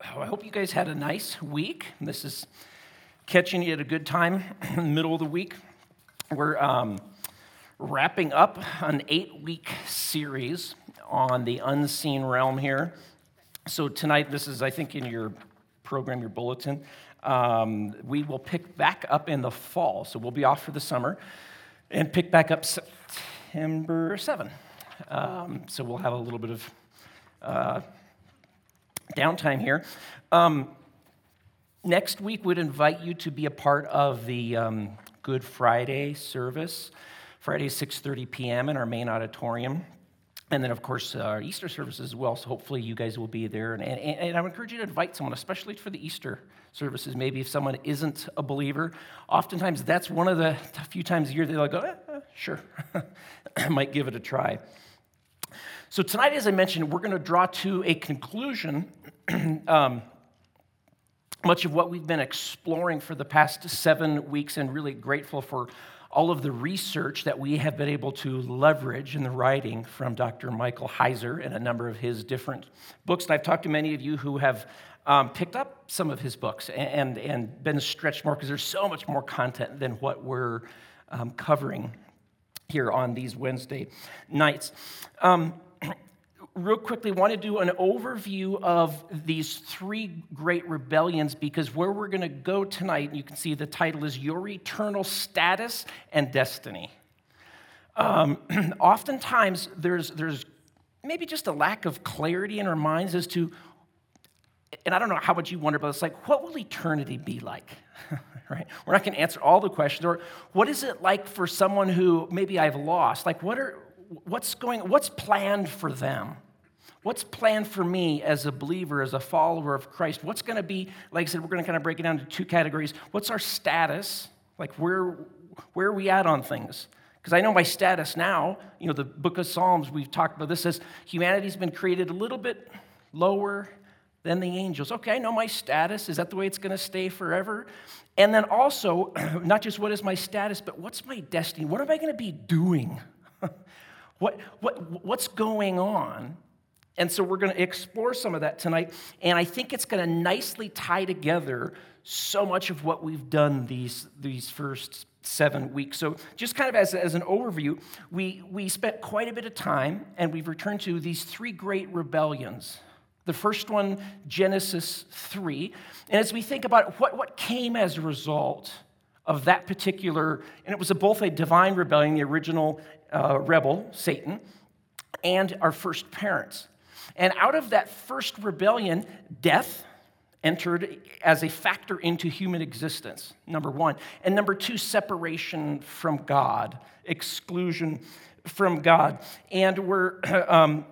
I hope you guys had a nice week. This is catching you at a good time in the middle of the week. We're um, wrapping up an eight week series on the unseen realm here. So, tonight, this is, I think, in your program, your bulletin. Um, we will pick back up in the fall. So, we'll be off for the summer and pick back up September 7. Um, so, we'll have a little bit of uh, downtime here. Um, next week, we'd invite you to be a part of the um, Good Friday service, Friday 6:30 p.m. in our main auditorium. And then, of course, uh, our Easter service as well. So hopefully, you guys will be there. And, and, and I would encourage you to invite someone, especially for the Easter services. Maybe if someone isn't a believer, oftentimes that's one of the few times a year they're like, oh, eh, sure, I might give it a try. So, tonight, as I mentioned, we're going to draw to a conclusion um, much of what we've been exploring for the past seven weeks, and really grateful for all of the research that we have been able to leverage in the writing from Dr. Michael Heiser and a number of his different books. And I've talked to many of you who have um, picked up some of his books and, and been stretched more because there's so much more content than what we're um, covering here on these Wednesday nights. Um, real quickly want to do an overview of these three great rebellions because where we're going to go tonight, you can see the title is Your Eternal Status and Destiny. Um, oftentimes, there's, there's maybe just a lack of clarity in our minds as to, and I don't know how much you wonder, but it's like, what will eternity be like? right? We're not going to answer all the questions. Or what is it like for someone who maybe I've lost? Like, what are, what's going, what's planned for them? What's planned for me as a believer, as a follower of Christ? What's going to be, like I said, we're going to kind of break it down to two categories. What's our status? Like, where, where are we at on things? Because I know my status now, you know, the book of Psalms, we've talked about this, says humanity's been created a little bit lower than the angels. Okay, I know my status. Is that the way it's going to stay forever? And then also, not just what is my status, but what's my destiny? What am I going to be doing? what, what, what's going on? And so we're going to explore some of that tonight. And I think it's going to nicely tie together so much of what we've done these, these first seven weeks. So, just kind of as, as an overview, we, we spent quite a bit of time and we've returned to these three great rebellions. The first one, Genesis 3. And as we think about what, what came as a result of that particular, and it was a, both a divine rebellion, the original uh, rebel, Satan, and our first parents. And out of that first rebellion, death entered as a factor into human existence, number one. And number two, separation from God, exclusion from God. And we're. Um,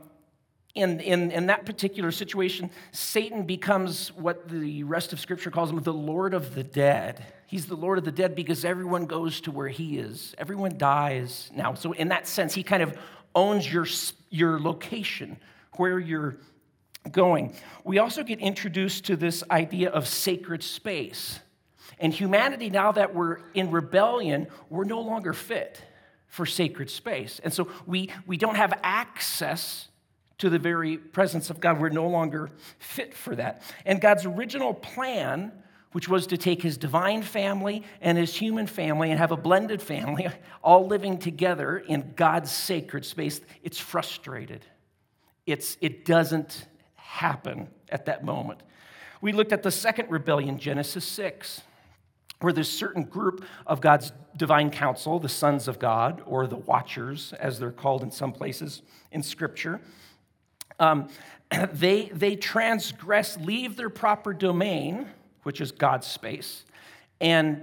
in, in, in that particular situation, Satan becomes what the rest of Scripture calls him the Lord of the dead. He's the Lord of the dead because everyone goes to where he is. Everyone dies now. So, in that sense, he kind of owns your, your location, where you're going. We also get introduced to this idea of sacred space. And humanity, now that we're in rebellion, we're no longer fit for sacred space. And so we, we don't have access to the very presence of God. We're no longer fit for that. And God's original plan, which was to take his divine family and his human family and have a blended family, all living together in God's sacred space, it's frustrated it's, it doesn't happen at that moment. We looked at the second rebellion, Genesis 6, where this certain group of God's divine council, the sons of God, or the watchers, as they're called in some places in Scripture, um, they, they transgress, leave their proper domain, which is God's space, and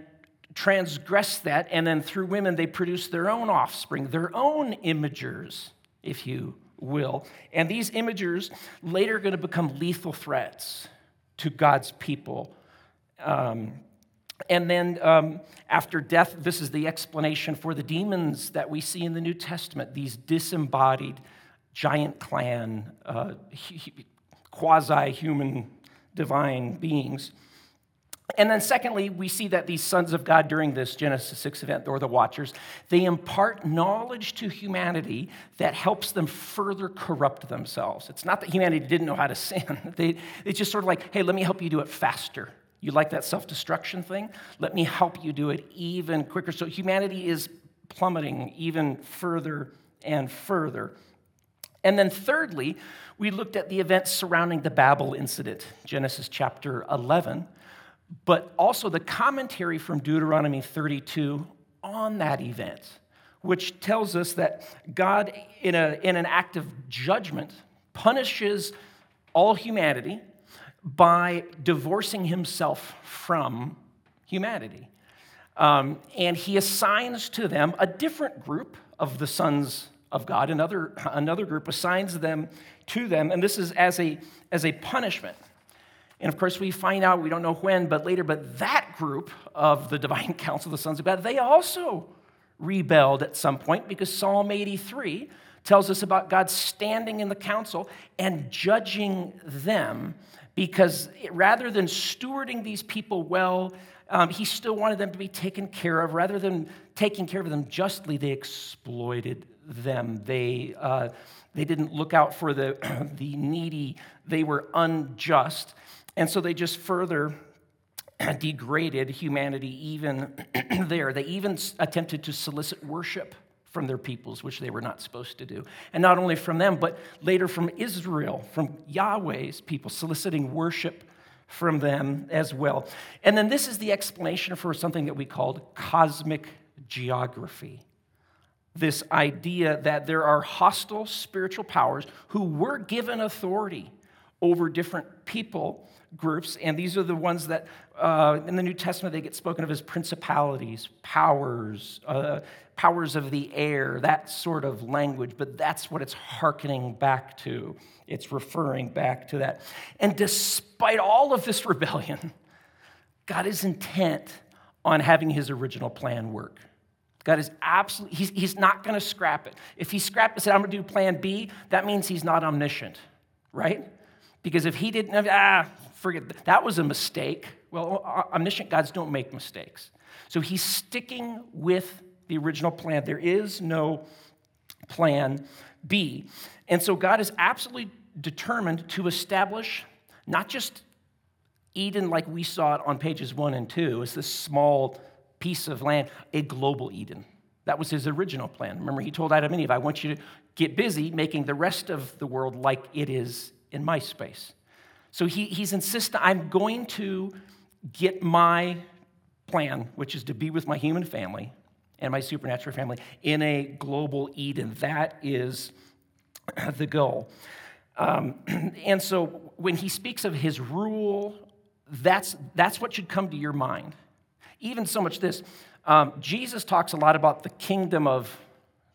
transgress that, and then through women, they produce their own offspring, their own imagers, if you will. And these imagers later are going to become lethal threats to God's people. Um, and then um, after death, this is the explanation for the demons that we see in the New Testament these disembodied giant clan, uh, quasi human divine beings. And then, secondly, we see that these sons of God during this Genesis 6 event, or the Watchers, they impart knowledge to humanity that helps them further corrupt themselves. It's not that humanity didn't know how to sin, they, it's just sort of like, hey, let me help you do it faster. You like that self destruction thing? Let me help you do it even quicker. So, humanity is plummeting even further and further. And then, thirdly, we looked at the events surrounding the Babel incident, Genesis chapter 11 but also the commentary from Deuteronomy 32 on that event, which tells us that God, in, a, in an act of judgment, punishes all humanity by divorcing himself from humanity. Um, and he assigns to them a different group of the sons of God. Another, another group assigns them to them, and this is as a, as a punishment. And of course, we find out, we don't know when, but later, but that group of the divine council, the sons of God, they also rebelled at some point because Psalm 83 tells us about God standing in the council and judging them because rather than stewarding these people well, um, he still wanted them to be taken care of. Rather than taking care of them justly, they exploited them. They, uh, they didn't look out for the, the needy, they were unjust. And so they just further degraded humanity even there. They even attempted to solicit worship from their peoples, which they were not supposed to do. And not only from them, but later from Israel, from Yahweh's people, soliciting worship from them as well. And then this is the explanation for something that we called cosmic geography. This idea that there are hostile spiritual powers who were given authority over different people groups, and these are the ones that uh, in the New Testament they get spoken of as principalities, powers, uh, powers of the air, that sort of language, but that's what it's hearkening back to. It's referring back to that. And despite all of this rebellion, God is intent on having his original plan work. God is absolutely, he's, he's not going to scrap it. If he scrapped and said, I'm going to do plan B, that means he's not omniscient, right? Because if he didn't, ah, forget that. that was a mistake. Well, omniscient gods don't make mistakes. So he's sticking with the original plan. There is no plan B. And so God is absolutely determined to establish not just Eden like we saw it on pages one and two, as this small piece of land, a global Eden. That was his original plan. Remember, he told Adam and Eve, I want you to get busy making the rest of the world like it is in my space. So he, he's insisting, I'm going to get my plan, which is to be with my human family and my supernatural family in a global Eden. That is the goal. Um, and so when he speaks of his rule, that's, that's what should come to your mind. Even so much this um, Jesus talks a lot about the kingdom of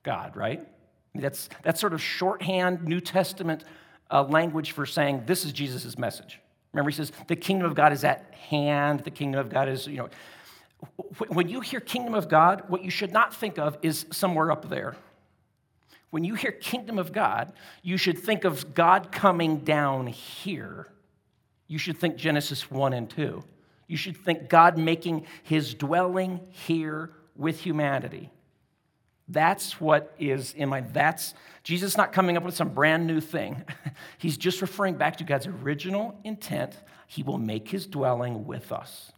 God, right? That's, that's sort of shorthand New Testament uh, language for saying this is Jesus' message. Remember, he says, the kingdom of God is at hand. The kingdom of God is, you know, when you hear kingdom of God, what you should not think of is somewhere up there. When you hear kingdom of God, you should think of God coming down here. You should think Genesis 1 and 2. You should think God making his dwelling here with humanity. That's what is in my, that's, Jesus not coming up with some brand new thing. He's just referring back to God's original intent. He will make his dwelling with us,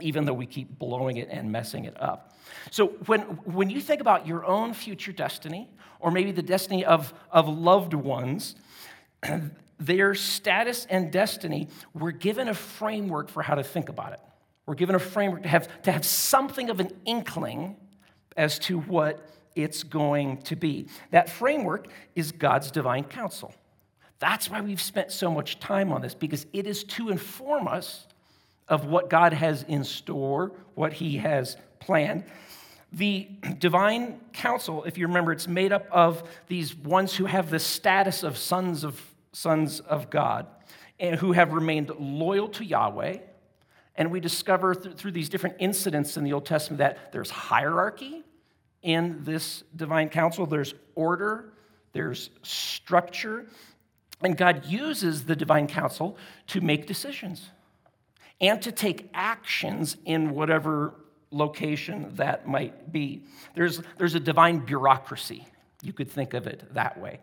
even though we keep blowing it and messing it up. So when, when you think about your own future destiny, or maybe the destiny of, of loved ones, their status and destiny, we're given a framework for how to think about it. We're given a framework to have, to have something of an inkling as to what it's going to be. That framework is God's divine council. That's why we've spent so much time on this, because it is to inform us of what God has in store, what He has planned. The divine council, if you remember, it's made up of these ones who have the status of sons of, sons of God and who have remained loyal to Yahweh. And we discover th- through these different incidents in the Old Testament that there's hierarchy, in this divine council. There's order, there's structure, and God uses the divine council to make decisions. and to take actions in whatever location that might be. There's, there's a divine bureaucracy. You could think of it that way.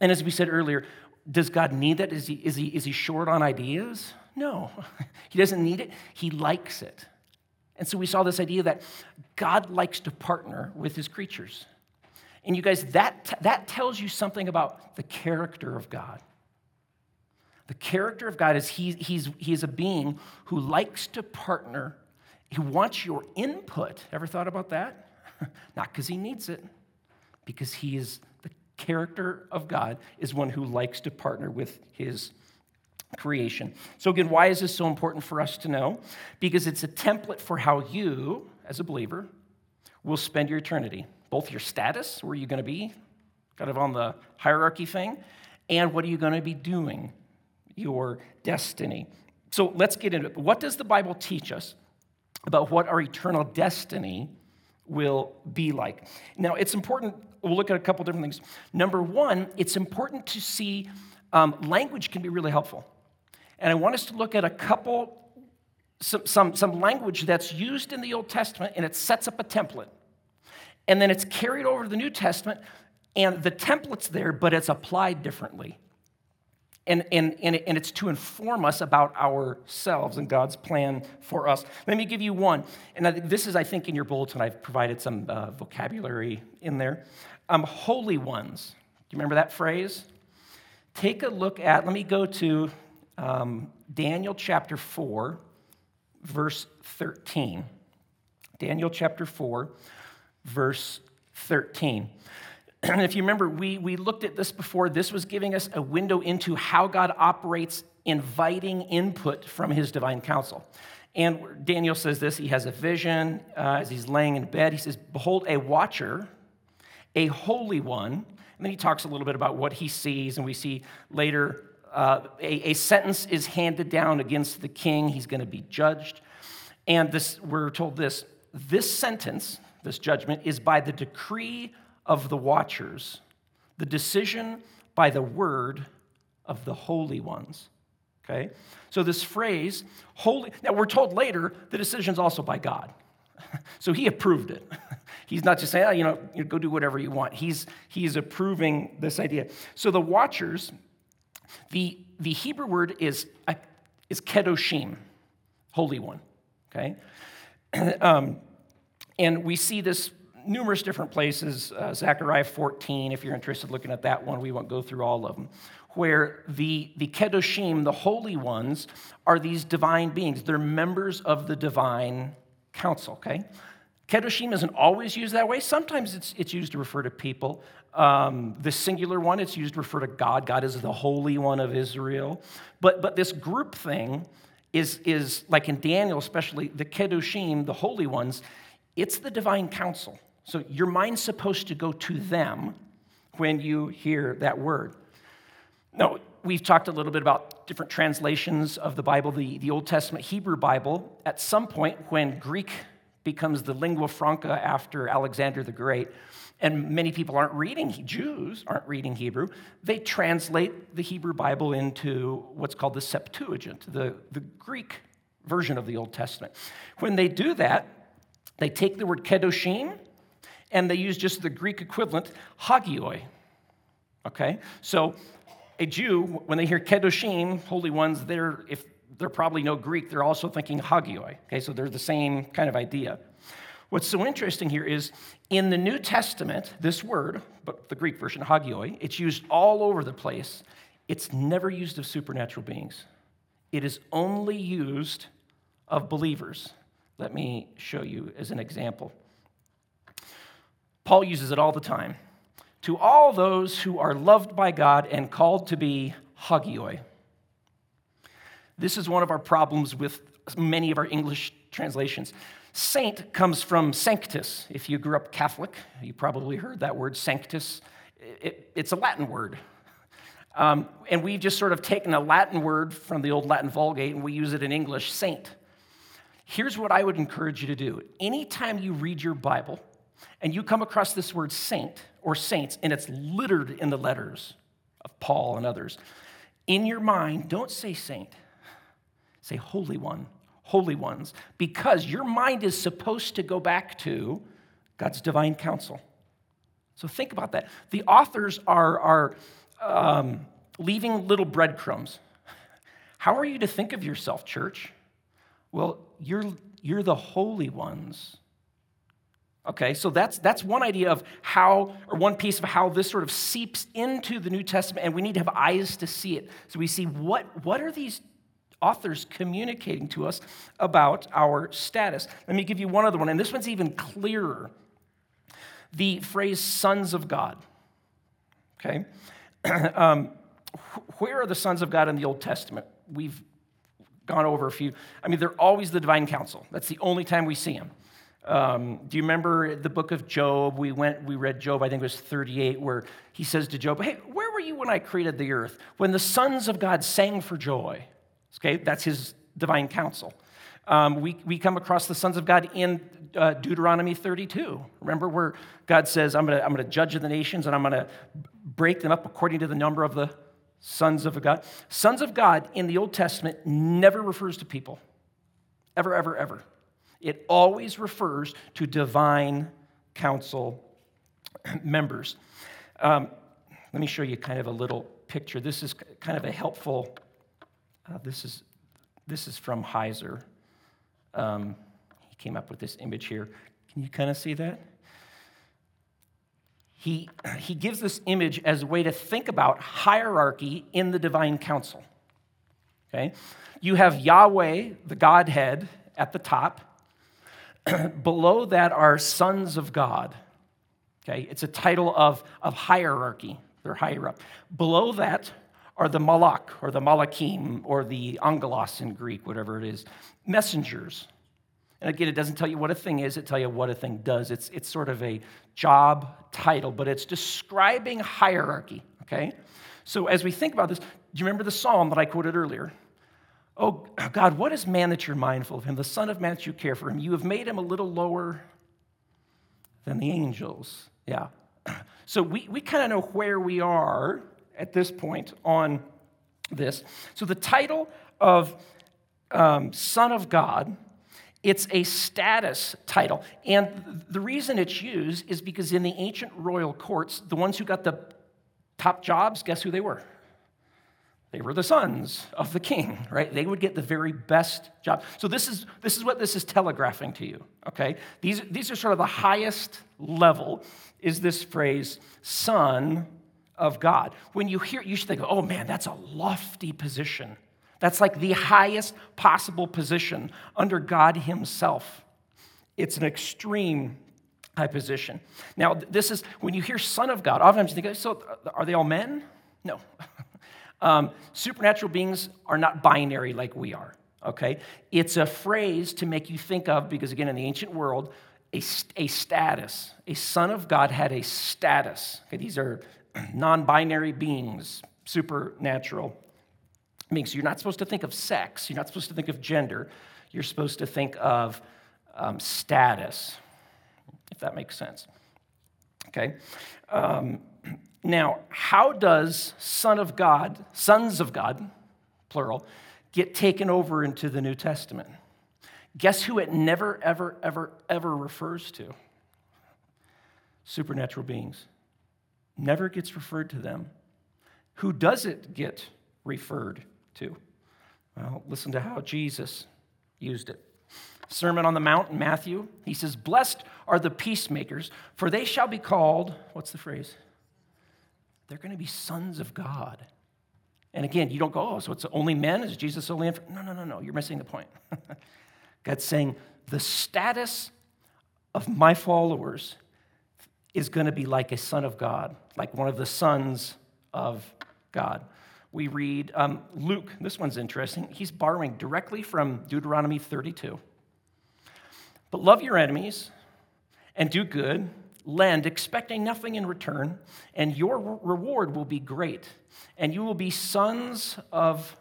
And as we said earlier, does God need that? Is he, is he, is he short on ideas? No, he doesn't need it. He likes it. And so we saw this idea that God likes to partner with his creatures. And you guys, that, that tells you something about the character of God. The character of God is he, he's, he is a being who likes to partner, He wants your input. Ever thought about that? Not because he needs it, because he is the character of God is one who likes to partner with his creation. So, again, why is this so important for us to know? Because it's a template for how you, as a believer, will spend your eternity. Both your status, where you're going to be, kind of on the hierarchy thing, and what are you going to be doing, your destiny. So, let's get into it. What does the Bible teach us about what our eternal destiny will be like? Now, it's important, we'll look at a couple different things. Number one, it's important to see um, language can be really helpful. And I want us to look at a couple, some, some, some language that's used in the Old Testament, and it sets up a template. And then it's carried over to the New Testament, and the template's there, but it's applied differently. And, and, and, and it's to inform us about ourselves and God's plan for us. Let me give you one. And this is, I think, in your bulletin. I've provided some uh, vocabulary in there. Um, holy ones. Do you remember that phrase? Take a look at, let me go to um, Daniel chapter 4, verse 13. Daniel chapter 4, verse 13. And if you remember, we, we looked at this before. This was giving us a window into how God operates, inviting input from his divine council. And Daniel says this he has a vision uh, as he's laying in bed. He says, Behold, a watcher, a holy one. And then he talks a little bit about what he sees, and we see later uh, a, a, sentence is handed down against the king. He's going to be judged. And this, we're told this this sentence, this judgment, is by the decree of the watchers, the decision by the word of the holy ones. Okay? So this phrase, holy, now we're told later the decision's also by God. so he approved it. He's not just saying, oh, you know, go do whatever you want. He's, he's approving this idea. So the watchers, the, the Hebrew word is, is kedoshim, holy one, okay? um, and we see this numerous different places. Uh, Zechariah 14, if you're interested in looking at that one, we won't go through all of them. Where the, the Kedoshim, the holy ones, are these divine beings. They're members of the divine council, okay? Kedoshim isn't always used that way. Sometimes it's, it's used to refer to people. Um, the singular one, it's used to refer to God. God is the Holy One of Israel. But, but this group thing is, is, like in Daniel, especially, the Kedoshim, the holy ones, it's the divine council. So your mind's supposed to go to them when you hear that word. Now, we've talked a little bit about different translations of the Bible, the, the Old Testament Hebrew Bible. At some point, when Greek becomes the lingua franca after Alexander the Great, and many people aren't reading, Jews aren't reading Hebrew, they translate the Hebrew Bible into what's called the Septuagint, the, the Greek version of the Old Testament. When they do that, they take the word kedoshim and they use just the Greek equivalent, hagioi. Okay? So a Jew, when they hear kedoshim, holy ones, they're, if they're probably no Greek, they're also thinking hagioi. Okay, so they're the same kind of idea. What's so interesting here is in the New Testament, this word, but the Greek version, hagioi, it's used all over the place. It's never used of supernatural beings. It is only used of believers. Let me show you as an example. Paul uses it all the time. To all those who are loved by God and called to be hagioi. This is one of our problems with many of our English translations. Saint comes from sanctus. If you grew up Catholic, you probably heard that word sanctus. It, it's a Latin word. Um, and we've just sort of taken a Latin word from the old Latin Vulgate and we use it in English, saint. Here's what I would encourage you to do. Anytime you read your Bible, and you come across this word saint or saints, and it's littered in the letters of Paul and others, in your mind, don't say saint, say holy one holy ones, because your mind is supposed to go back to God's divine council. So think about that. The authors are, are um, leaving little breadcrumbs. How are you to think of yourself, church? Well, you're, you're the holy ones. Okay, so that's, that's one idea of how, or one piece of how this sort of seeps into the New Testament, and we need to have eyes to see it. So we see what, what are these authors communicating to us about our status. Let me give you one other one, and this one's even clearer. The phrase sons of God. Okay? um, where are the sons of God in the Old Testament? We've gone over a few. I mean, they're always the divine council. That's the only time we see them. Um, do you remember the book of Job? We went, we read Job, I think it was 38, where he says to Job, Hey, where were you when I created the earth? When the sons of God sang for joy. Okay, that's his divine council. Um, we, we come across the sons of God in uh, Deuteronomy 32. Remember where God says, I'm going to I'm to judge the nations and I'm going to break them up according to the number of the sons of God. Sons of God in the Old Testament never refers to people. Ever, ever, ever. It always refers to divine council members. Um, let me show you kind of a little picture. This is kind of a helpful, uh, this, is, this is from Heiser. Um, he came up with this image here. Can you kind of see that? He, he gives this image as a way to think about hierarchy in the divine council. Okay? You have Yahweh, the Godhead, at the top. Below that are sons of God. Okay, it's a title of, of hierarchy. They're higher up. Below that are the malak or the malakim or the angelos in Greek, whatever it is, messengers. And again, it doesn't tell you what a thing is, it tells you what a thing does. It's, it's sort of a job title, but it's describing hierarchy, okay? So as we think about this, do you remember the psalm that I quoted earlier? Oh, God, what is man that you're mindful of him? The Son of Man that you care for him. You have made him a little lower than the angels. Yeah. So we, we kind of know where we are at this point on this. So the title of um, Son of God, it's a status title. And the reason it's used is because in the ancient royal courts, the ones who got the top jobs, guess who they were? They were the sons of the king, right? They would get the very best job. So this is, this is what this is telegraphing to you, okay? These, these are sort of the highest level is this phrase, son of God. When you hear you should think, oh man, that's a lofty position. That's like the highest possible position under God himself. It's an extreme high position. Now, this is, when you hear son of God, oftentimes you think, so are they all men? No. Um, supernatural beings are not binary like we are, okay? It's a phrase to make you think of, because again, in the ancient world, a, a status. A son of God had a status. Okay, these are non binary beings, supernatural beings. You're not supposed to think of sex, you're not supposed to think of gender, you're supposed to think of um, status, if that makes sense. Okay? Um, now, how does Son of God, sons of God, plural, get taken over into the New Testament? Guess who it never, ever, ever, ever refers to? Supernatural beings. Never gets referred to them. Who does it get referred to? Well, listen to how Jesus used it. Sermon on the Mount Matthew, he says, Blessed are the peacemakers, for they shall be called, what's the phrase? they're going to be sons of God. And again, you don't go, oh, so it's only men? Is Jesus only? Inf-? No, no, no, no. You're missing the point. God's saying the status of my followers is going to be like a son of God, like one of the sons of God. We read um, Luke, this one's interesting. He's borrowing directly from Deuteronomy 32. But love your enemies and do good lend, expecting nothing in return, and your reward will be great, and you will be sons of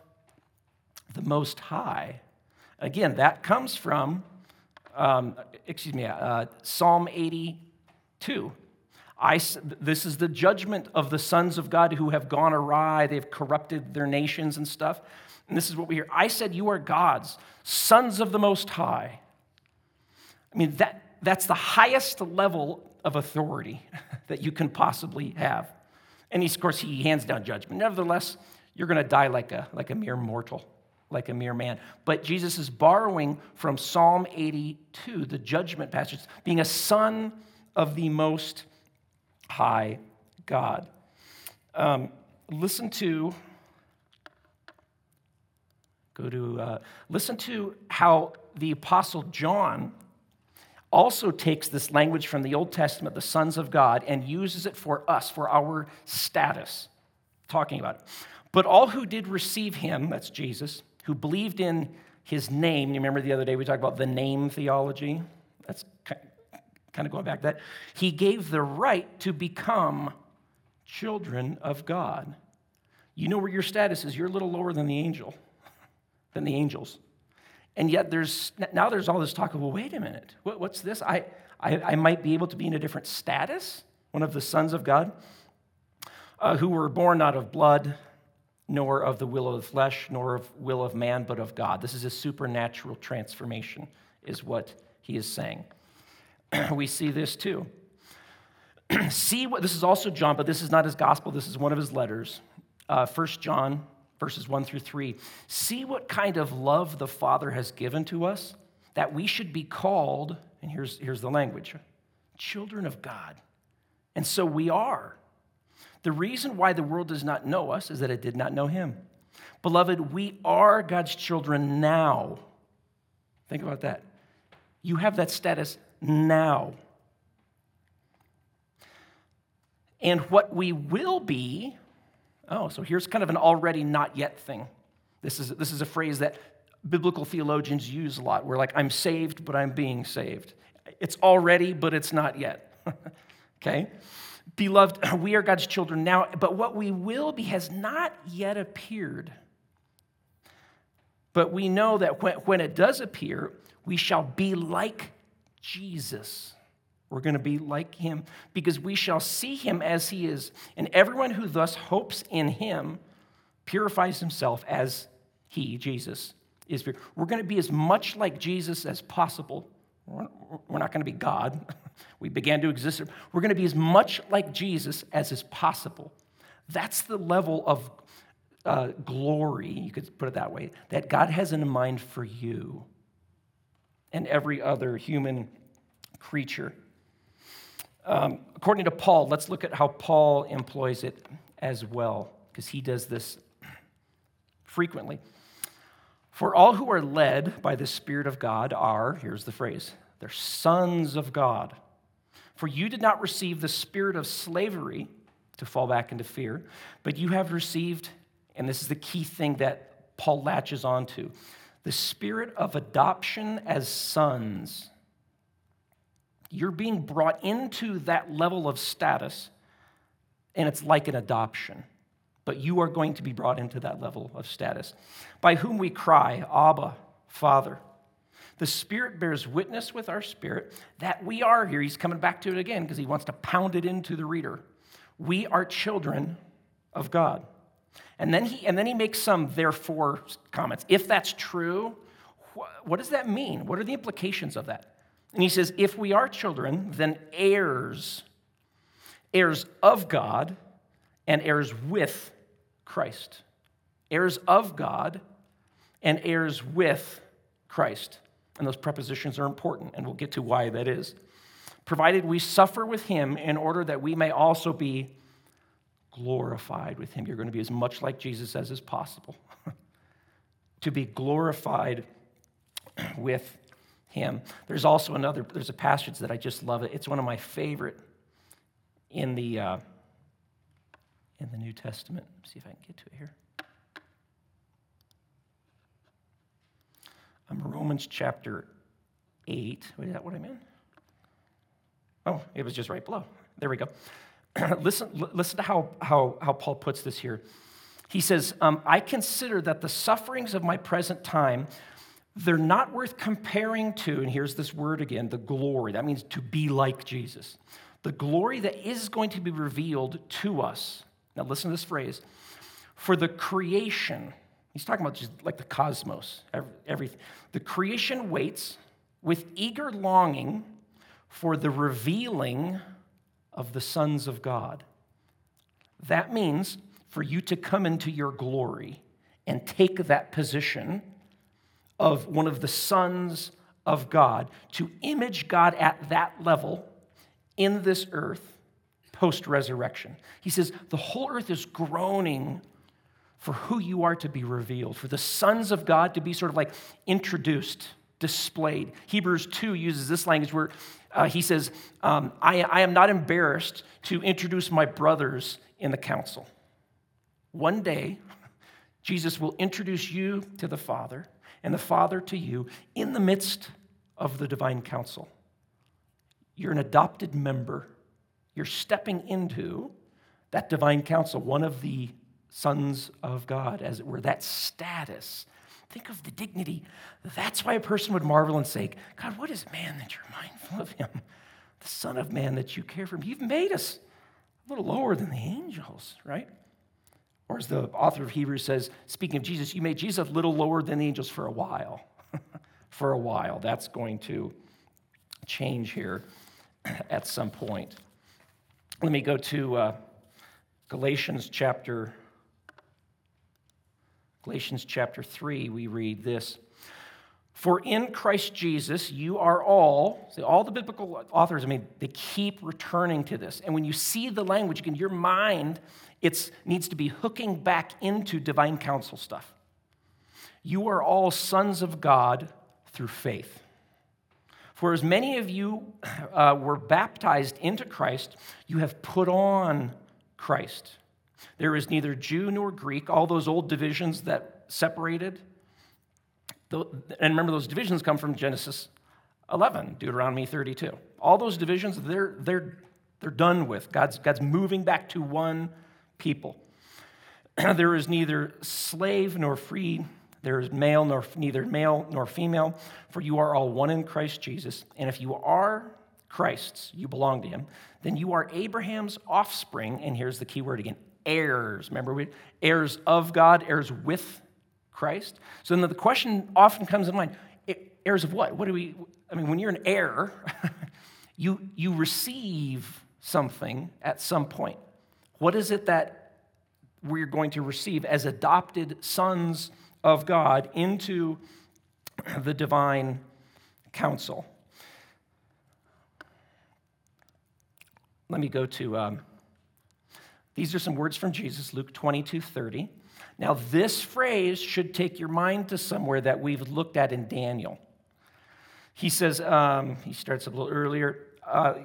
the Most High. Again, that comes from, um, excuse me, uh, Psalm 82. I, this is the judgment of the sons of God who have gone awry, they've corrupted their nations and stuff. And this is what we hear I said, You are gods, sons of the Most High. I mean, that, that's the highest level of authority that you can possibly have. And of course, he hands down judgment. Nevertheless, you're going to die like a, like a mere mortal, like a mere man. But Jesus is borrowing from Psalm 82, the judgment passage, being a son of the Most High God. Um, listen to, go to, uh, listen to how the Apostle John also takes this language from the Old Testament, the sons of God, and uses it for us, for our status, talking about it. But all who did receive him, that's Jesus, who believed in his name, you remember the other day we talked about the name theology? Kind of going back that. He gave the right to become children of God. You know where your status is. You're a little lower than the angel, than the angels. And yet there's now there's all this talk of, well, wait a minute, what, what's this? I, I, I, might be able to be in a different status, one of the sons of God, uh, who were born not of blood, nor of the will of the flesh, nor of will of man, but of God. This is a supernatural transformation, is what he is saying. we see this too. see what this is also John, but this is not his gospel, this is one of his letters. Uh, 1 John verses 1 through 3. See what kind of love the Father has given to us, that we should be called, and here's, here's the language children of God. And so we are. The reason why the world does not know us is that it did not know him. Beloved, we are God's children now. Think about that. You have that status now. And what we will be Oh, so here's kind of an already not yet thing. This is, this is a phrase that biblical theologians use a lot. We're like, I'm saved, but I'm being saved. It's already, but it's not yet. okay? Beloved, we are God's children now, but what we will be has not yet appeared. But we know that when, when it does appear, we shall be like Jesus we're going to be like him because we shall see him as he is. And everyone who thus hopes in him purifies himself as he, Jesus, is pure. We're going to be as much like Jesus as possible. We're not going to be God. We began to exist. We're going to be as much like Jesus as is possible. That's the level of uh, glory, you could put it that way, that God has in mind for you and every other human creature. Um, according to Paul, let's look at how Paul employs it as well, because he does this frequently. For all who are led by the Spirit of God are, here's the phrase, they're sons of God. For you did not receive the spirit of slavery to fall back into fear, but you have received, and this is the key thing that Paul latches onto, the spirit of adoption as sons you're being brought into that level of status, and it's like an adoption. But you are going to be brought into that level of status. By whom we cry, Abba, Father. The Spirit bears witness with our spirit that we are here. He's coming back to it again because he wants to pound it into the reader. We are children of God. And then he, and then he makes some therefore comments. If that's true, what does that mean? What are the implications of that? And he says, if we are children, then heirs, heirs of God and heirs with Christ. Heirs of God and heirs with Christ. And those prepositions are important, and we'll get to why that is. Provided we suffer with him in order that we may also be glorified with him. You're going to be as much like Jesus as is possible. to be glorified with him. There's also another, there's a passage that I just love it. It's one of my favorite in the, uh, in the New Testament. Let's see if I can get to it here. Um, Romans chapter 8. Wait, is that what I meant? Oh, it was just right below. There we go. listen, listen to how, how, how Paul puts this here. He says, um, I consider that the sufferings of my present time they're not worth comparing to, and here's this word again, the glory. That means to be like Jesus. The glory that is going to be revealed to us. Now, listen to this phrase. For the creation, He's talking about just like the cosmos, everything. The creation waits with eager longing for the revealing of the sons of God. That means for you to come into your glory and take that position of one of the sons of God, to image God at that level in this earth post resurrection. He says, The whole earth is groaning for who you are to be revealed, for the sons of God to be sort of like introduced, displayed. Hebrews 2 uses this language where uh, he says, um, I, I am not embarrassed to introduce my brothers in the council. One day, Jesus will introduce you to the Father and the Father to you in the midst of the divine council. You're an adopted member. You're stepping into that divine council, one of the sons of God, as it were, that status. Think of the dignity. That's why a person would marvel and say, God, what is man that you're mindful of him? The Son of Man that you care for him. You've made us a little lower than the angels, right? Or as the author of Hebrews says, speaking of Jesus, you made Jesus a little lower than the angels for a while. for a while. That's going to change here at some point. Let me go to uh, Galatians chapter Galatians chapter 3, we read this. For in Christ Jesus, you are all, see, all the biblical authors, I mean, they keep returning to this. And when you see the language, again, your mind it needs to be hooking back into divine council stuff. You are all sons of God through faith. For as many of you uh, were baptized into Christ, you have put on Christ. There is neither Jew nor Greek, all those old divisions that separated. And remember, those divisions come from Genesis 11, Deuteronomy 32. All those divisions, they're, they're, they're done with. God's, God's moving back to one people. there is neither slave nor free, there is male nor neither male nor female, for you are all one in Christ Jesus. And if you are Christ's, you belong to him, then you are Abraham's offspring, and here's the key word again heirs. Remember, we, heirs of God, heirs with Christ. So then the question often comes in mind heirs of what? What do we, I mean, when you're an heir, you, you receive something at some point. What is it that we're going to receive as adopted sons of God into the divine council? Let me go to um, these are some words from Jesus, Luke 22 30. Now, this phrase should take your mind to somewhere that we've looked at in Daniel. He says, um, he starts a little earlier, uh,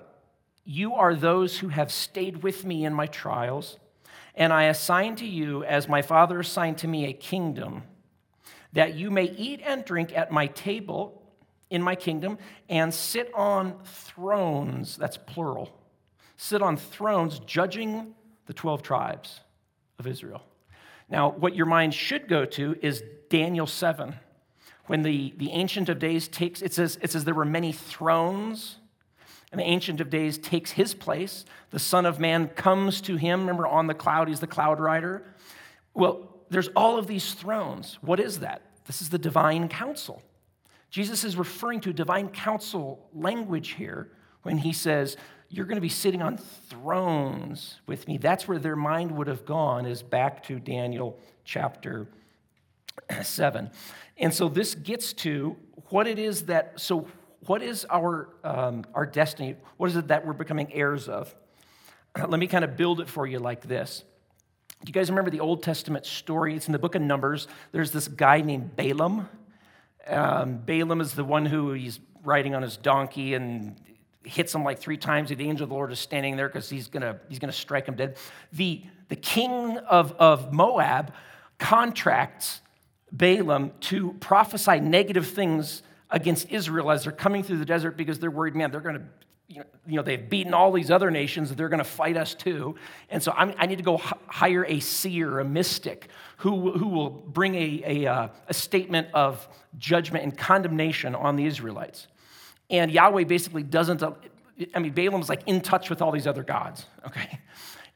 You are those who have stayed with me in my trials, and I assign to you, as my Father assigned to me, a kingdom, that you may eat and drink at my table in my kingdom and sit on thrones, that's plural, sit on thrones judging the 12 tribes of Israel. Now, what your mind should go to is Daniel 7. When the, the Ancient of Days takes, it says, it says there were many thrones, and the Ancient of Days takes his place. The Son of Man comes to him. Remember, on the cloud, he's the cloud rider. Well, there's all of these thrones. What is that? This is the divine council. Jesus is referring to divine council language here when he says, you're going to be sitting on thrones with me. That's where their mind would have gone, is back to Daniel chapter 7. And so this gets to what it is that, so what is our, um, our destiny? What is it that we're becoming heirs of? Let me kind of build it for you like this. Do you guys remember the Old Testament story? It's in the book of Numbers. There's this guy named Balaam. Um, Balaam is the one who he's riding on his donkey and hits him like three times. The angel of the Lord is standing there because he's gonna, he's gonna strike him dead. The, the king of, of Moab contracts Balaam to prophesy negative things against Israel as they're coming through the desert because they're worried, man, they're gonna, you know, you know they've beaten all these other nations, they're gonna fight us too. And so I'm, i need to go h- hire a seer, a mystic, who, who will bring a, a, uh, a statement of judgment and condemnation on the Israelites. And Yahweh basically doesn't, I mean, Balaam's like in touch with all these other gods, okay?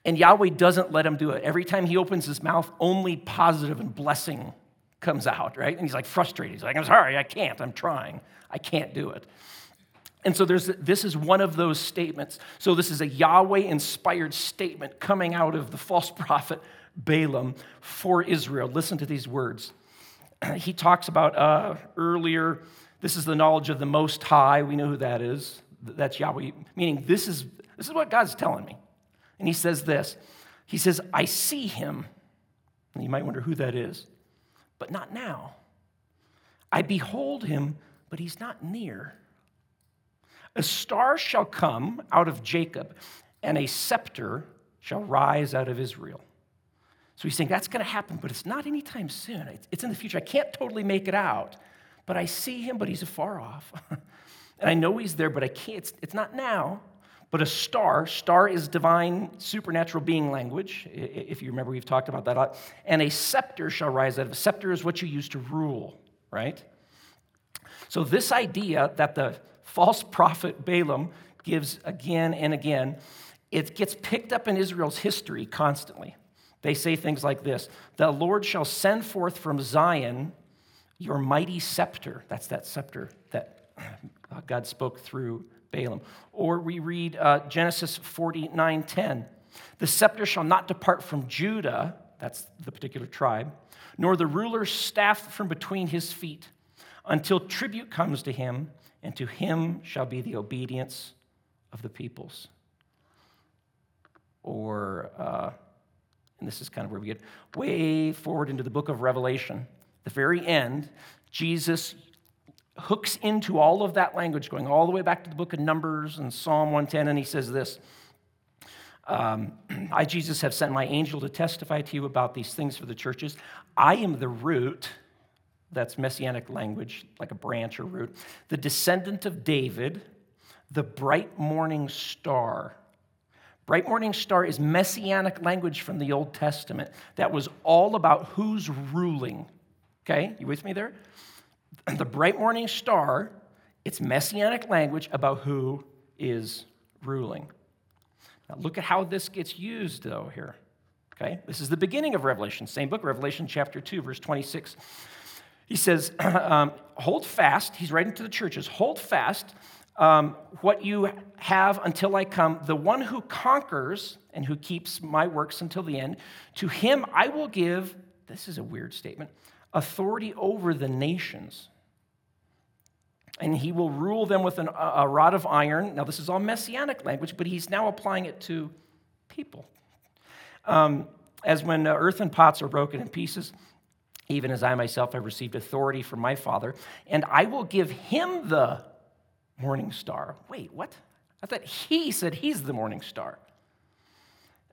And Yahweh doesn't let him do it. Every time he opens his mouth, only positive and blessing comes out, right? And he's like frustrated. He's like, I'm sorry, I can't. I'm trying. I can't do it. And so there's, this is one of those statements. So this is a Yahweh inspired statement coming out of the false prophet Balaam for Israel. Listen to these words. He talks about uh, earlier, this is the knowledge of the Most High. We know who that is. That's Yahweh, meaning this is, this is what God's telling me. And he says this He says, I see him. And you might wonder who that is, but not now. I behold him, but he's not near. A star shall come out of Jacob, and a scepter shall rise out of Israel. So he's saying that's going to happen, but it's not anytime soon. It's in the future. I can't totally make it out, but I see him, but he's afar off. and I know he's there, but I can't. It's, it's not now. But a star, star is divine supernatural being language. If you remember, we've talked about that a lot. And a scepter shall rise out of. A scepter is what you use to rule, right? So this idea that the false prophet Balaam gives again and again, it gets picked up in Israel's history constantly. They say things like this The Lord shall send forth from Zion your mighty scepter. That's that scepter that uh, God spoke through Balaam. Or we read uh, Genesis 49 10. The scepter shall not depart from Judah, that's the particular tribe, nor the ruler's staff from between his feet, until tribute comes to him, and to him shall be the obedience of the peoples. Or, uh, and this is kind of where we get way forward into the book of Revelation, the very end, Jesus hooks into all of that language, going all the way back to the book of Numbers and Psalm 110, and he says this um, I, Jesus, have sent my angel to testify to you about these things for the churches. I am the root, that's messianic language, like a branch or root, the descendant of David, the bright morning star. Bright morning star is messianic language from the Old Testament that was all about who's ruling. Okay, you with me there? The bright morning star, it's messianic language about who is ruling. Now, look at how this gets used, though, here. Okay, this is the beginning of Revelation, same book, Revelation chapter 2, verse 26. He says, um, Hold fast, he's writing to the churches, hold fast um, what you have until I come. The one who conquers and who keeps my works until the end, to him I will give, this is a weird statement, authority over the nations. And he will rule them with an, a rod of iron. Now, this is all messianic language, but he's now applying it to people. Um, as when uh, earthen pots are broken in pieces, even as I myself have received authority from my Father, and I will give him the morning star. Wait, what? I thought he said he's the morning star.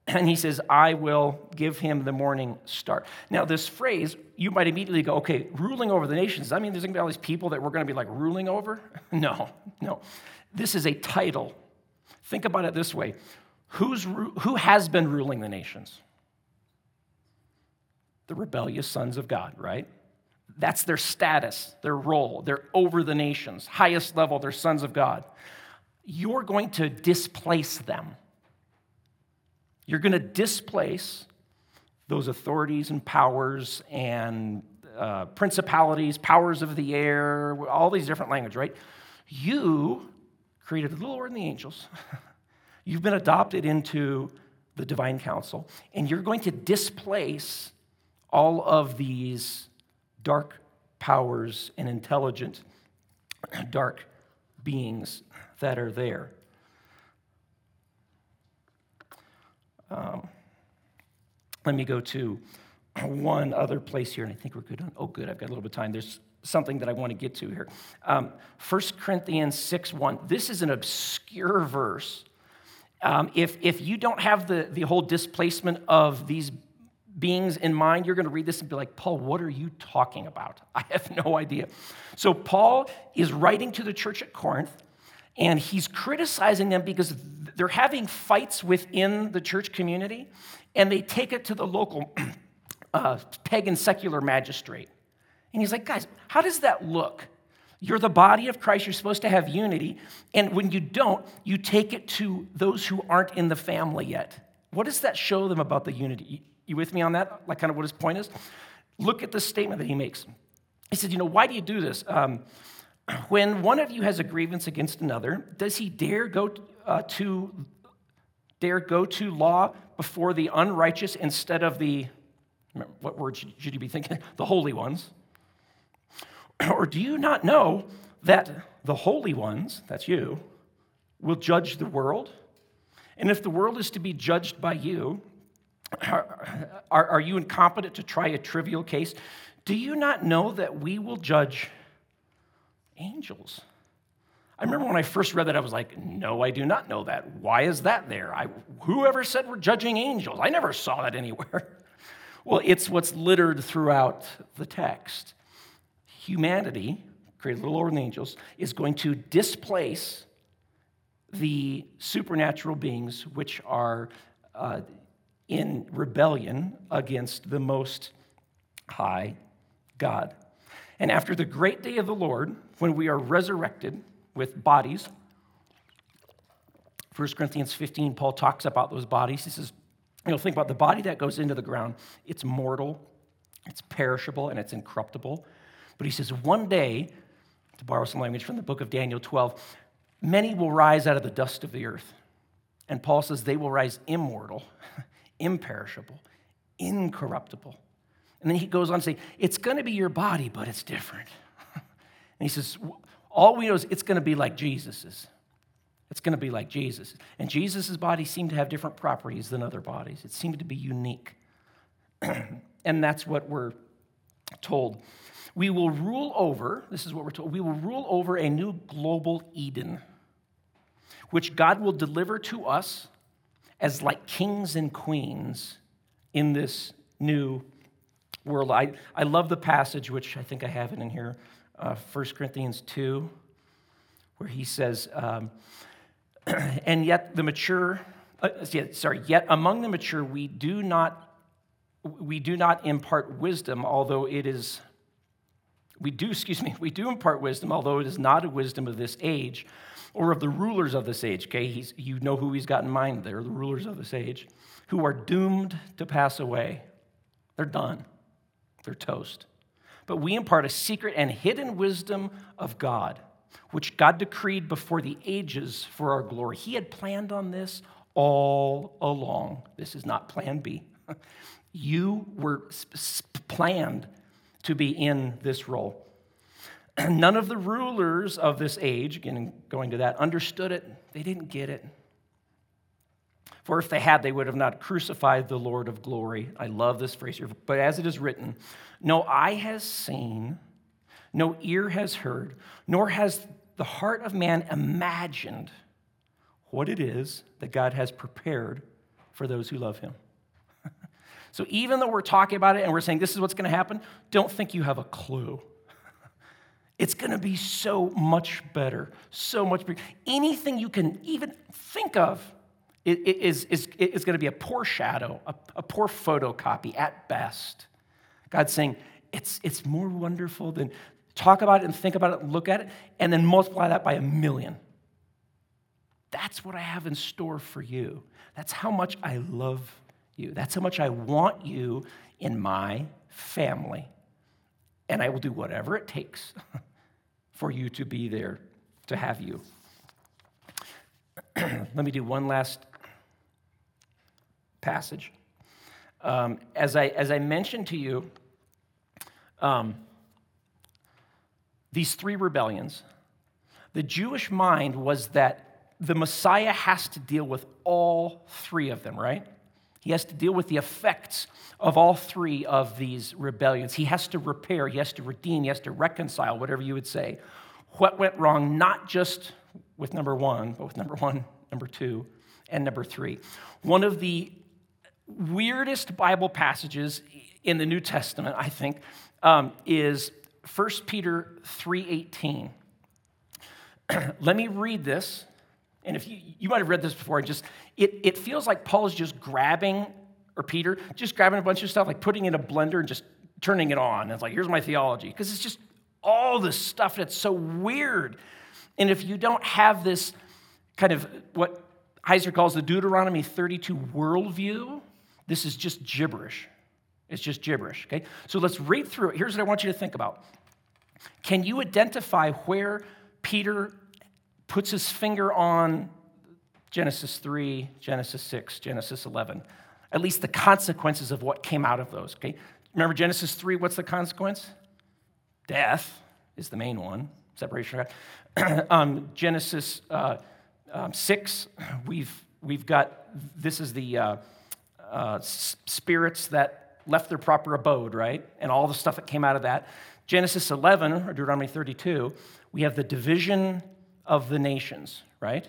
And he says, I will give him the morning star. Now, this phrase, you might immediately go, okay, ruling over the nations. That mean there's going to be all these people that we're going to be like ruling over? No, no. This is a title. Think about it this way Who's, who has been ruling the nations? The rebellious sons of God, right? That's their status, their role. They're over the nations. Highest level, they're sons of God. You're going to displace them. You're going to displace those authorities and powers and uh, principalities, powers of the air, all these different language, right? You created the Lord and the angels. You've been adopted into the divine council, and you're going to displace all of these dark powers and intelligent dark beings that are there. Um, let me go to one other place here, and I think we're good on. Oh, good, I've got a little bit of time. There's something that I want to get to here. Um, 1 Corinthians 6 1. This is an obscure verse. Um, if, if you don't have the, the whole displacement of these beings in mind, you're going to read this and be like, Paul, what are you talking about? I have no idea. So, Paul is writing to the church at Corinth, and he's criticizing them because they're having fights within the church community, and they take it to the local uh, pagan secular magistrate. And he's like, guys, how does that look? You're the body of Christ. You're supposed to have unity. And when you don't, you take it to those who aren't in the family yet. What does that show them about the unity? You with me on that? Like, kind of what his point is? Look at the statement that he makes. He said, You know, why do you do this? Um, when one of you has a grievance against another, does he dare go uh, to dare go to law before the unrighteous instead of the what words should you be thinking? The holy ones. Or do you not know that the holy ones, that's you, will judge the world? And if the world is to be judged by you, are, are, are you incompetent to try a trivial case? Do you not know that we will judge angels? I remember when I first read that, I was like, no, I do not know that. Why is that there? I, whoever said we're judging angels? I never saw that anywhere. well, it's what's littered throughout the text. Humanity, created a little lower than angels, is going to displace the supernatural beings which are uh, in rebellion against the Most High God. And after the great day of the Lord, when we are resurrected, with bodies. 1 Corinthians 15, Paul talks about those bodies. He says, you know, think about the body that goes into the ground. It's mortal, it's perishable, and it's incorruptible. But he says, one day, to borrow some language from the book of Daniel 12, many will rise out of the dust of the earth. And Paul says they will rise immortal, imperishable, incorruptible. And then he goes on to say, it's going to be your body, but it's different. And he says, all we know is it's going to be like Jesus's. It's going to be like Jesus. And Jesus' body seemed to have different properties than other bodies, it seemed to be unique. and that's what we're told. We will rule over, this is what we're told, we will rule over a new global Eden, which God will deliver to us as like kings and queens in this new world. I, I love the passage, which I think I have it in here, uh, 1 Corinthians 2, where he says, um, and yet the mature, uh, sorry, yet among the mature we do not we do not impart wisdom, although it is we do, excuse me, we do impart wisdom, although it is not a wisdom of this age or of the rulers of this age. Okay, he's, you know who he's got in mind there, the rulers of this age, who are doomed to pass away. They're done, they're toast. But we impart a secret and hidden wisdom of God, which God decreed before the ages for our glory. He had planned on this all along. This is not plan B. You were planned to be in this role. None of the rulers of this age, again, going to that, understood it. They didn't get it. For if they had, they would have not crucified the Lord of glory. I love this phrase here. But as it is written, no eye has seen, no ear has heard, nor has the heart of man imagined what it is that God has prepared for those who love him. so even though we're talking about it and we're saying this is what's going to happen, don't think you have a clue. It's going to be so much better, so much better. Anything you can even think of is, is, is going to be a poor shadow, a, a poor photocopy at best. God's saying, it's, it's more wonderful than talk about it and think about it and look at it and then multiply that by a million. That's what I have in store for you. That's how much I love you. That's how much I want you in my family. And I will do whatever it takes for you to be there, to have you. Let me do one last passage. Um, as, I, as I mentioned to you, um, these three rebellions, the Jewish mind was that the Messiah has to deal with all three of them, right? He has to deal with the effects of all three of these rebellions. He has to repair, he has to redeem, he has to reconcile, whatever you would say. What went wrong, not just with number one, but with number one, number two, and number three. One of the weirdest Bible passages in the New Testament, I think, um, is 1 Peter 3.18. Let me read this. And if you, you might have read this before, just it, it feels like Paul is just grabbing, or Peter, just grabbing a bunch of stuff, like putting it in a blender and just turning it on. It's like, here's my theology. Because it's just all this stuff that's so weird. And if you don't have this kind of what Heiser calls the Deuteronomy 32 worldview, this is just gibberish. It's just gibberish, okay? So let's read through it. Here's what I want you to think about. Can you identify where Peter puts his finger on Genesis 3, Genesis 6, Genesis 11? At least the consequences of what came out of those, okay? Remember Genesis 3, what's the consequence? Death is the main one, separation um, Genesis uh, um, 6, we've, we've got, this is the uh, uh, spirits that left their proper abode, right? And all the stuff that came out of that. Genesis 11, or Deuteronomy 32, we have the division of the nations, right?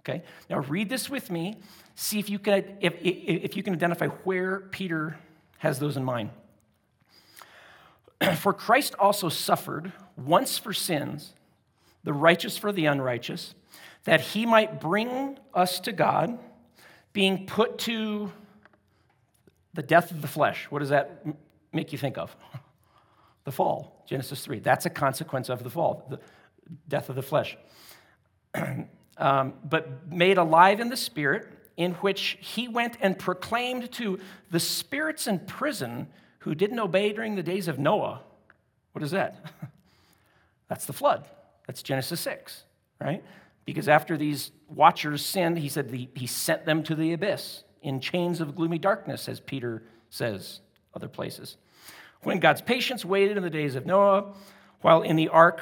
Okay. Now read this with me. See if you can, if, if you can identify where Peter has those in mind. for Christ also suffered once for sins, the righteous for the unrighteous, that he might bring us to God, being put to the death of the flesh. What does that make you think of? The fall, Genesis 3. That's a consequence of the fall, the death of the flesh. um, but made alive in the spirit, in which he went and proclaimed to the spirits in prison who didn't obey during the days of Noah. What is that? That's the flood. That's Genesis 6, right? Because after these watchers sinned, he said the, he sent them to the abyss in chains of gloomy darkness, as Peter says other places. When God's patience waited in the days of Noah, while in the ark,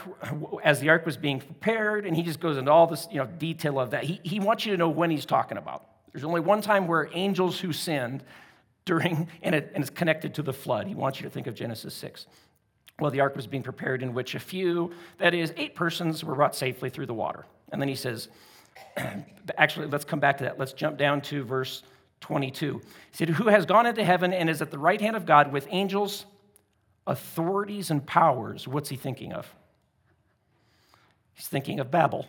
as the ark was being prepared, and he just goes into all this you know, detail of that. He, he wants you to know when he's talking about. There's only one time where angels who sinned during, and, it, and it's connected to the flood. He wants you to think of Genesis 6. Well, the ark was being prepared, in which a few, that is, eight persons, were brought safely through the water. And then he says, actually, let's come back to that. Let's jump down to verse 22. He said, Who has gone into heaven and is at the right hand of God with angels, authorities, and powers. What's he thinking of? He's thinking of Babel,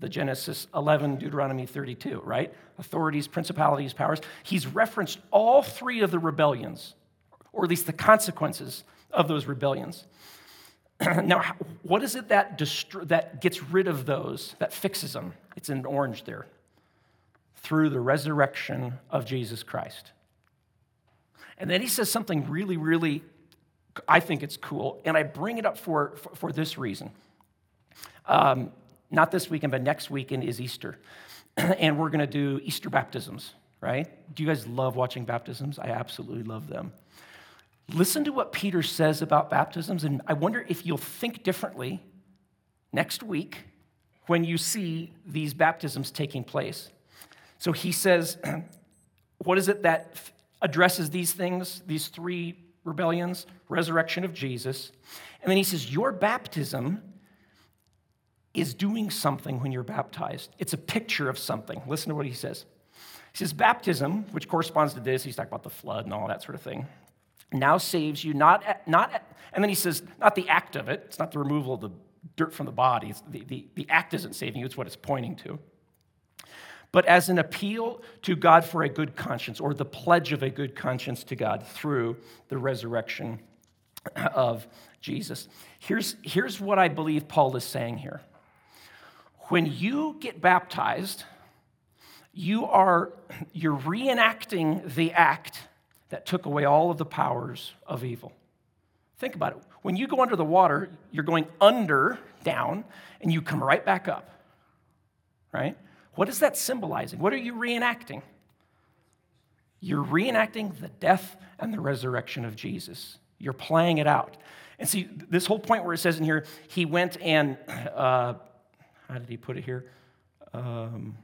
the Genesis 11, Deuteronomy 32, right? Authorities, principalities, powers. He's referenced all three of the rebellions, or at least the consequences of those rebellions. now, what is it that, that gets rid of those, that fixes them? It's in orange there. Through the resurrection of Jesus Christ. And then he says something really, really, I think it's cool, and I bring it up for, for, for this reason. Um, not this weekend, but next weekend is Easter. and we're going to do Easter baptisms, right? Do you guys love watching baptisms? I absolutely love them. Listen to what Peter says about baptisms, and I wonder if you'll think differently next week when you see these baptisms taking place. So he says, What is it that addresses these things, these three rebellions? Resurrection of Jesus. And then he says, Your baptism is doing something when you're baptized. It's a picture of something. Listen to what he says. He says, Baptism, which corresponds to this, he's talking about the flood and all that sort of thing now saves you not, not and then he says, not the act of it, it's not the removal of the dirt from the body, the, the, the act isn't saving you, it's what it's pointing to. But as an appeal to God for a good conscience, or the pledge of a good conscience to God through the resurrection of Jesus. Here's, here's what I believe Paul is saying here. When you get baptized, you are you're reenacting the act that took away all of the powers of evil. Think about it. When you go under the water, you're going under, down, and you come right back up. Right? What is that symbolizing? What are you reenacting? You're reenacting the death and the resurrection of Jesus. You're playing it out. And see, this whole point where it says in here, he went and, uh, how did he put it here? Um,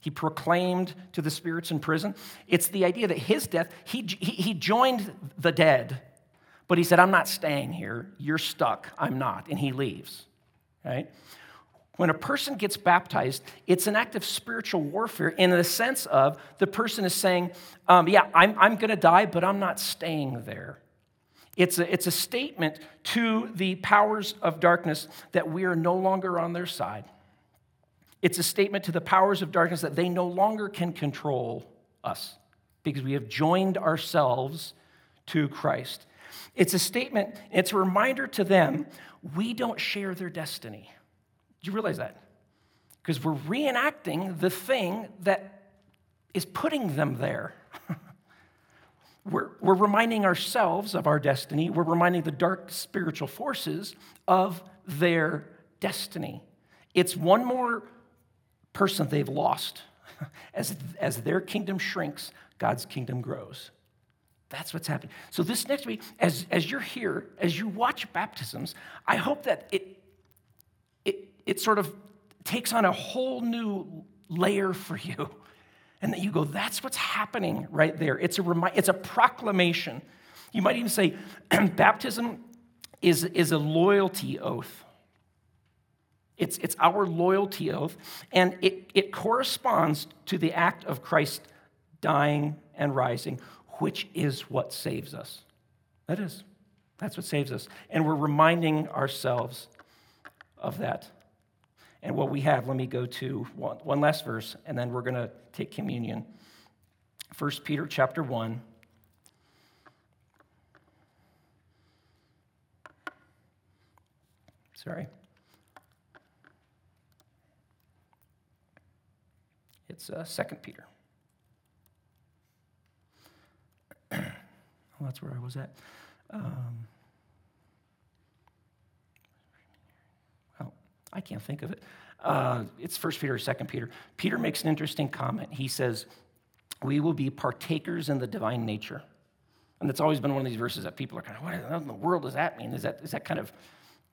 he proclaimed to the spirits in prison. It's the idea that his death, he, he, he joined the dead, but he said, I'm not staying here. You're stuck. I'm not. And he leaves, right? When a person gets baptized, it's an act of spiritual warfare in the sense of the person is saying, um, Yeah, I'm, I'm going to die, but I'm not staying there. It's a, it's a statement to the powers of darkness that we are no longer on their side. It's a statement to the powers of darkness that they no longer can control us because we have joined ourselves to Christ. It's a statement, it's a reminder to them we don't share their destiny. Do you realize that? Because we're reenacting the thing that is putting them there. we're, we're reminding ourselves of our destiny. We're reminding the dark spiritual forces of their destiny. It's one more person they've lost. As, as their kingdom shrinks, God's kingdom grows. That's what's happening. So, this next week, as, as you're here, as you watch baptisms, I hope that it, it, sort of takes on a whole new layer for you. And that you go, that's what's happening right there. It's a, remi- it's a proclamation. You might even say, baptism is, is a loyalty oath. It's, it's our loyalty oath, and it, it corresponds to the act of Christ dying and rising, which is what saves us. That is. That's what saves us. And we're reminding ourselves of that. And what we have, let me go to one, one last verse, and then we're going to take communion. 1 Peter chapter 1. Sorry. It's uh, 2 Peter. well, that's where I was at. Um, well, I can't think of it. Uh, it's 1 Peter or 2 Peter. Peter makes an interesting comment. He says, We will be partakers in the divine nature. And that's always been one of these verses that people are kind of, what in the world does that mean? Is that, is that kind of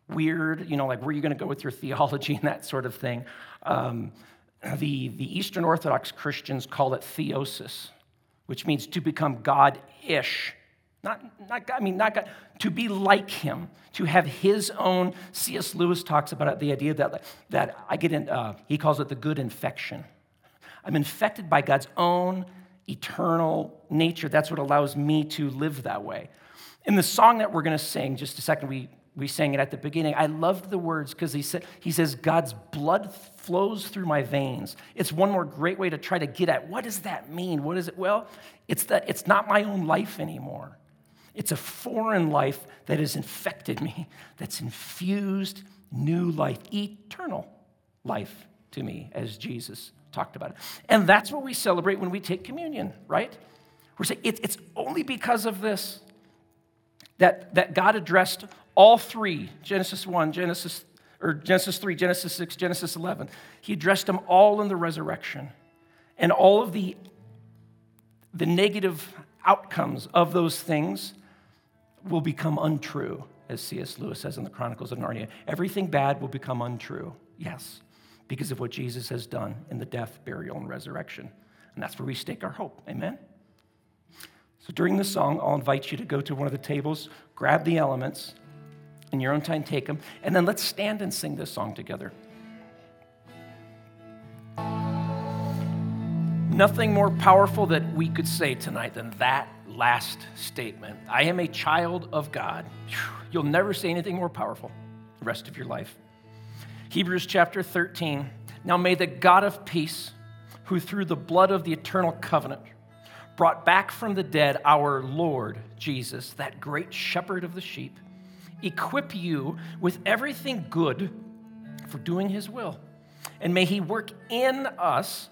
weird? You know, like where are you going to go with your theology and that sort of thing? Um, the, the Eastern Orthodox Christians call it theosis, which means to become God ish. Not, not God, I mean, not God, to be like him, to have his own. C.S. Lewis talks about it, the idea that, that I get in, uh, he calls it the good infection. I'm infected by God's own eternal nature. That's what allows me to live that way. In the song that we're going to sing, just a second, we, we sang it at the beginning. I loved the words because he, said, he says, God's blood flows through my veins. It's one more great way to try to get at what does that mean? What is it? Well, it's that it's not my own life anymore. It's a foreign life that has infected me, that's infused new life, eternal life to me, as Jesus talked about it. And that's what we celebrate when we take communion, right? We're saying it's only because of this that, that God addressed all three Genesis 1, Genesis or Genesis 3, Genesis 6, Genesis 11. He addressed them all in the resurrection. And all of the, the negative outcomes of those things will become untrue, as C.S. Lewis says in the Chronicles of Narnia. Everything bad will become untrue, yes, because of what Jesus has done in the death, burial, and resurrection. And that's where we stake our hope. Amen? So during the song, I'll invite you to go to one of the tables, grab the elements, in your own time, take them. And then let's stand and sing this song together. Nothing more powerful that we could say tonight than that last statement. I am a child of God. You'll never say anything more powerful the rest of your life. Hebrews chapter 13. Now may the God of peace, who through the blood of the eternal covenant brought back from the dead our Lord Jesus, that great shepherd of the sheep, equip you with everything good for doing his will. And may he work in us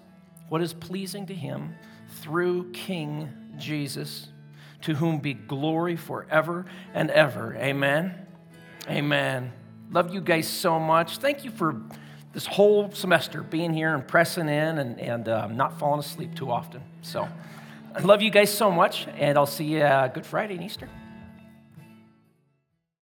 what is pleasing to him through King Jesus, to whom be glory forever and ever. Amen. Amen. Love you guys so much. Thank you for this whole semester being here and pressing in and, and um, not falling asleep too often. So I love you guys so much, and I'll see you uh, Good Friday and Easter.